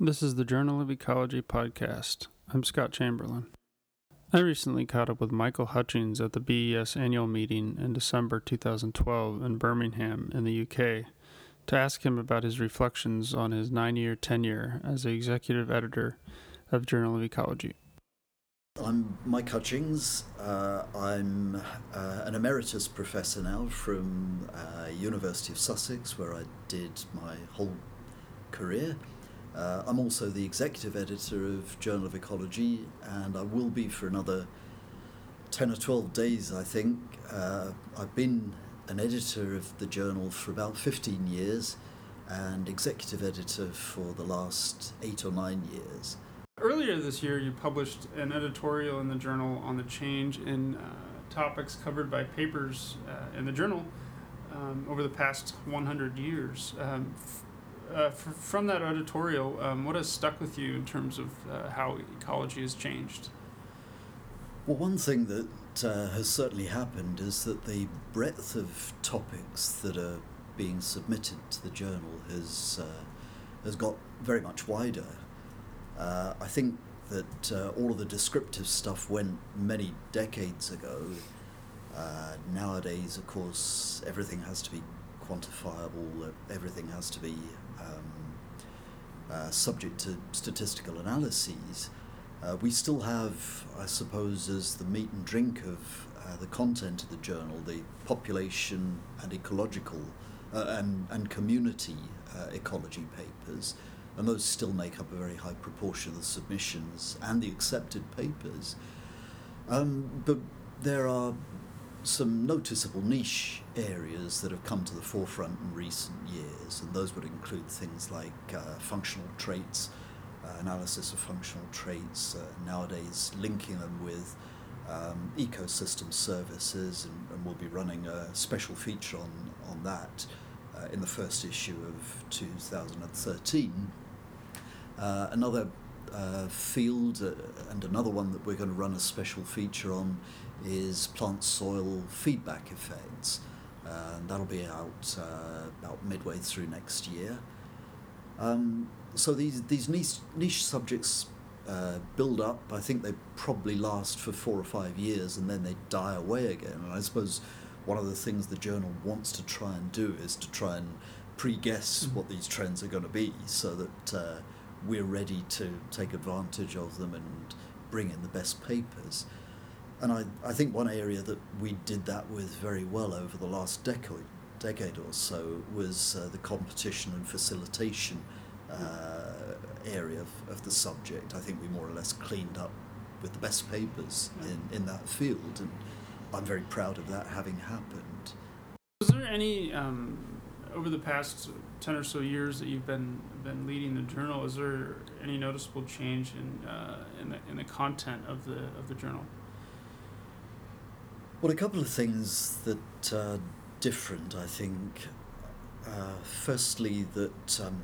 This is the Journal of Ecology podcast. I'm Scott Chamberlain. I recently caught up with Michael Hutchings at the BES annual meeting in December 2012 in Birmingham, in the UK, to ask him about his reflections on his nine year tenure as the executive editor of Journal of Ecology. I'm Mike Hutchings. Uh, I'm uh, an emeritus professor now from uh, University of Sussex, where I did my whole career. Uh, I'm also the executive editor of Journal of Ecology, and I will be for another 10 or 12 days, I think. Uh, I've been an editor of the journal for about 15 years and executive editor for the last eight or nine years. Earlier this year, you published an editorial in the journal on the change in uh, topics covered by papers uh, in the journal um, over the past 100 years. Um, uh, from that editorial, um, what has stuck with you in terms of uh, how ecology has changed? Well, one thing that uh, has certainly happened is that the breadth of topics that are being submitted to the journal has uh, has got very much wider. Uh, I think that all of the descriptive stuff went many decades ago. Nowadays, of course, everything has to be quantifiable, everything has to be uh, subject to statistical analyses. Uh, we still have, I suppose, as the meat and drink of uh, the content of the journal, the population and ecological uh, and, and community uh, ecology papers, and those still make up a very high proportion of the submissions and the accepted papers. Um, but there are some noticeable niche areas that have come to the forefront in recent years, and those would include things like uh, functional traits, uh, analysis of functional traits, uh, nowadays linking them with um, ecosystem services, and, and, we'll be running a special feature on, on that uh, in the first issue of 2013. Uh, another uh, field uh, and another one that we're going to run a special feature on is plant soil feedback effects. Uh, and that'll be out uh, about midway through next year. Um, so these, these niche, niche subjects uh, build up. I think they probably last for four or five years and then they die away again. And I suppose one of the things the journal wants to try and do is to try and pre guess mm-hmm. what these trends are going to be so that uh, we're ready to take advantage of them and bring in the best papers. And I, I think one area that we did that with very well over the last decade, decade or so was uh, the competition and facilitation uh, area of, of the subject. I think we more or less cleaned up with the best papers in, in that field, and I'm very proud of that having happened. Was there any um, over the past ten or so years that you've been been leading the journal? Is there any noticeable change in uh, in, the, in the content of the of the journal? Well, a couple of things that are different, I think. Uh, firstly, that um,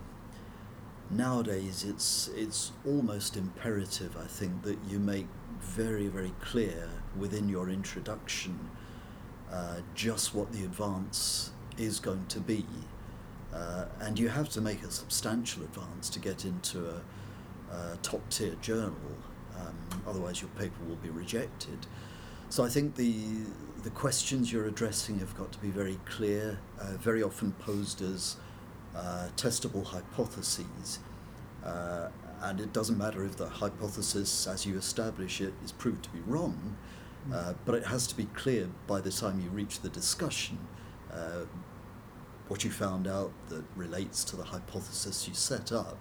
nowadays it's it's almost imperative, I think, that you make very very clear within your introduction uh, just what the advance is going to be. Uh, and you have to make a substantial advance to get into a, a top tier journal, um, otherwise, your paper will be rejected. So I think the, the questions you're addressing have got to be very clear, uh, very often posed as uh, testable hypotheses. Uh, and it doesn't matter if the hypothesis, as you establish it, is proved to be wrong, uh, but it has to be clear by the time you reach the discussion uh, what you found out that relates to the hypothesis you set up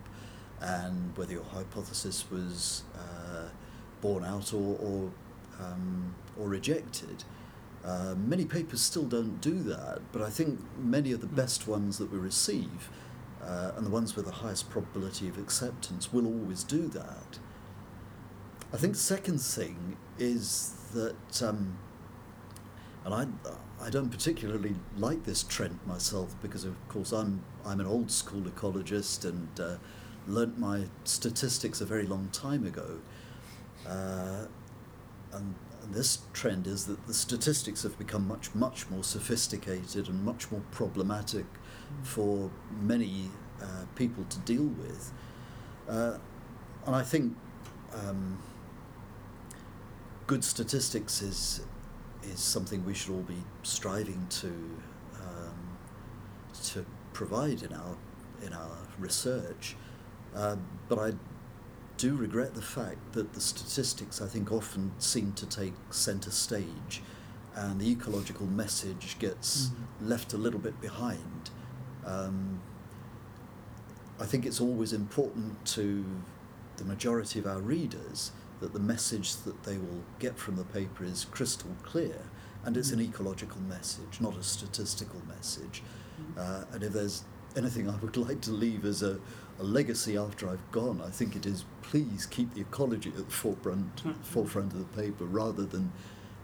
and whether your hypothesis was uh, borne out or, or, um, or rejected. Uh, many papers still don't do that, but I think many of the hmm. best ones that we receive uh, and the ones with the highest probability of acceptance will always do that. I think the second thing is that, um, and I, I don't particularly like this trend myself because, of course, I'm I'm an old school ecologist and uh, learnt my statistics a very long time ago. Uh, and, and this trend is that the statistics have become much much more sophisticated and much more problematic mm. for many uh, people to deal with. Uh, and I think um, good statistics is is something we should all be striving to um, to provide in our in our research. Uh, but I do regret the fact that the statistics I think often seem to take centre stage, and the ecological message gets Mhm. left a little bit behind. Um, I think it's always important to the majority of our readers that the message that they will get from the paper is crystal clear and it's an Mhm. ecological message, not a statistical message. Mhm. Uh, and if there's anything I would like to leave as a, a legacy after I've gone, I think it is please keep the ecology at the forefront, Mhm. forefront of the paper rather than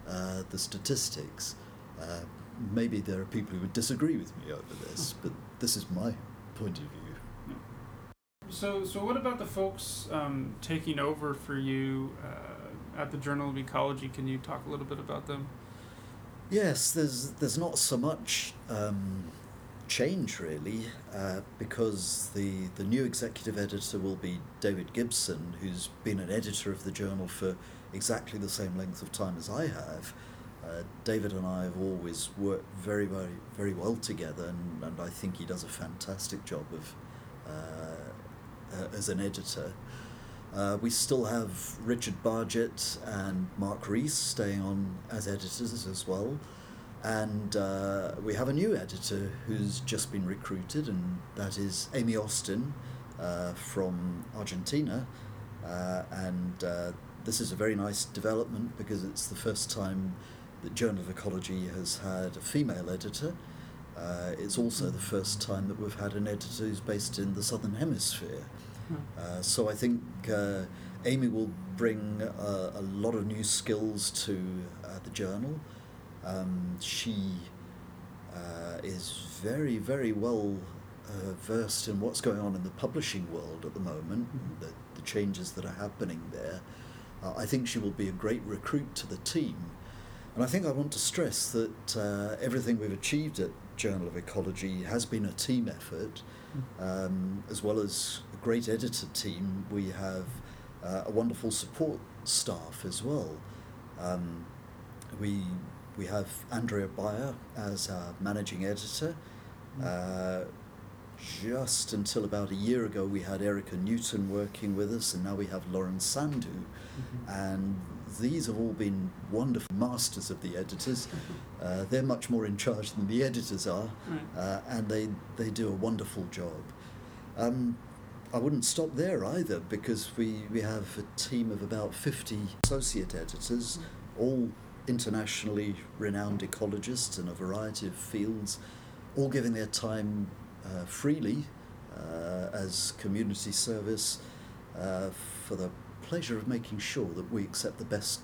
uh, the statistics. Uh, maybe there are people who would disagree with me over this, but this is my point of view. So, so what about the folks um, taking over for you uh, at the Journal of Ecology? Can you talk a little bit about them? Yes, there's there's not so much um, change really, uh, because the the new executive editor will be David Gibson, who's been an editor of the journal for exactly the same length of time as I have. Uh, David and I have always worked very, very, very well together, and, and I think he does a fantastic job of uh, uh, as an editor. Uh, we still have Richard Bardgett and Mark Rees staying on as editors as well. And uh, we have a new editor who's just been recruited, and that is Amy Austin uh, from Argentina. Uh, and uh, this is a very nice development because it's the first time that Journal of Ecology has had a female editor. Uh, it's also the first time that we've had an editor who's based in the Southern Hemisphere. Uh, so I think uh, Amy will bring a lot of new skills to uh, the journal. Um, she uh, is very, very well uh, versed in what's going on in the publishing world at the moment, Mhm. the, the changes that are happening there. Uh, I think she will be a great recruit to the team. And I think I want to stress that uh, everything we've achieved at Journal of Ecology has been a team effort. Um, as well as a great editor team, we have uh, a wonderful support staff as well. Um, we we have Andrea Baier as our managing editor. Uh, just until about a year ago, we had Erica Newton working with us, and now we have Lauren Sandu. Mhm. And these have all been wonderful masters of the editors. Uh, they're much more in charge than the editors are uh, and they, they do a wonderful job. Um, I wouldn't stop there either because we, we have a team of about 50 associate editors, all internationally renowned ecologists in a variety of fields, all giving their time uh, freely uh, as community service uh, for the pleasure of making sure that we accept the best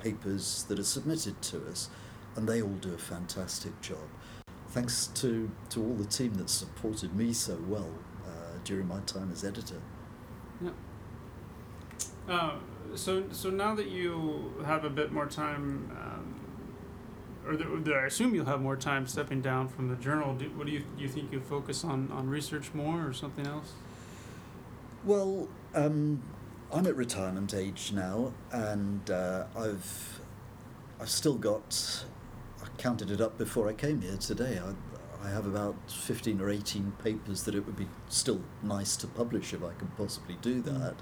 papers that are submitted to us, and they all do a fantastic job thanks to, to all the team that supported me so well uh, during my time as editor. Yeah. Uh, so, so now that you have a bit more time, um, or that, I assume you'll have more time stepping down from the journal. Do, what do you do? You think you focus on on research more or something else? Well, um, I'm at retirement age now, and uh, I've I've still got. I counted it up before I came here today. I, I have about 15 or 18 papers that it would be still nice to publish if I could possibly do that.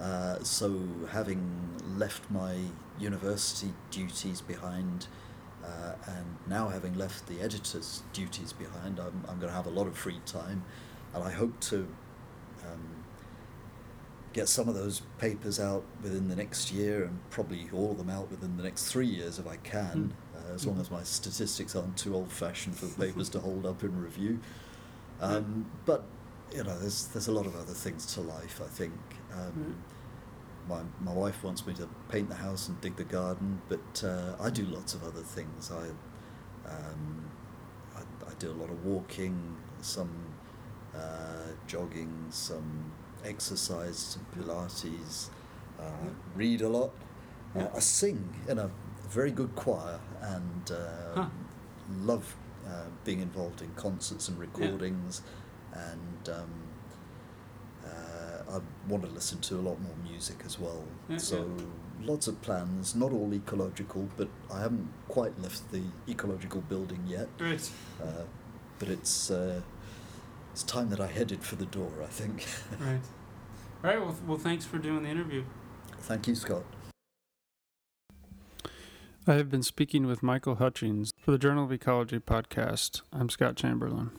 Uh, so, having left my university duties behind, uh, and now having left the editor's duties behind, I'm, I'm going to have a lot of free time, and I hope to um, get some of those papers out within the next year, and probably all of them out within the next three years if I can, uh, as long as my statistics aren't too old-fashioned for the papers to hold up in review. Um, but you know, there's there's a lot of other things to life. I think. Um, my, my wife wants me to paint the house and dig the garden, but uh, I do lots of other things. I, um, I, I do a lot of walking, some uh, jogging, some exercise, Pilates, uh, read a lot. Uh, Yeah. I sing in a very good choir and uh, Huh. love uh, being involved in concerts and recordings. And um, uh, I want to listen to a lot more music as well. Yeah, so yeah. lots of plans, not all ecological, but I haven't quite left the ecological building yet. Right. Uh, but it's uh, it's time that I headed for the door. I think. Right. All right. Well, well, thanks for doing the interview. Thank you, Scott. I have been speaking with Michael Hutchings for the Journal of Ecology podcast. I'm Scott Chamberlain.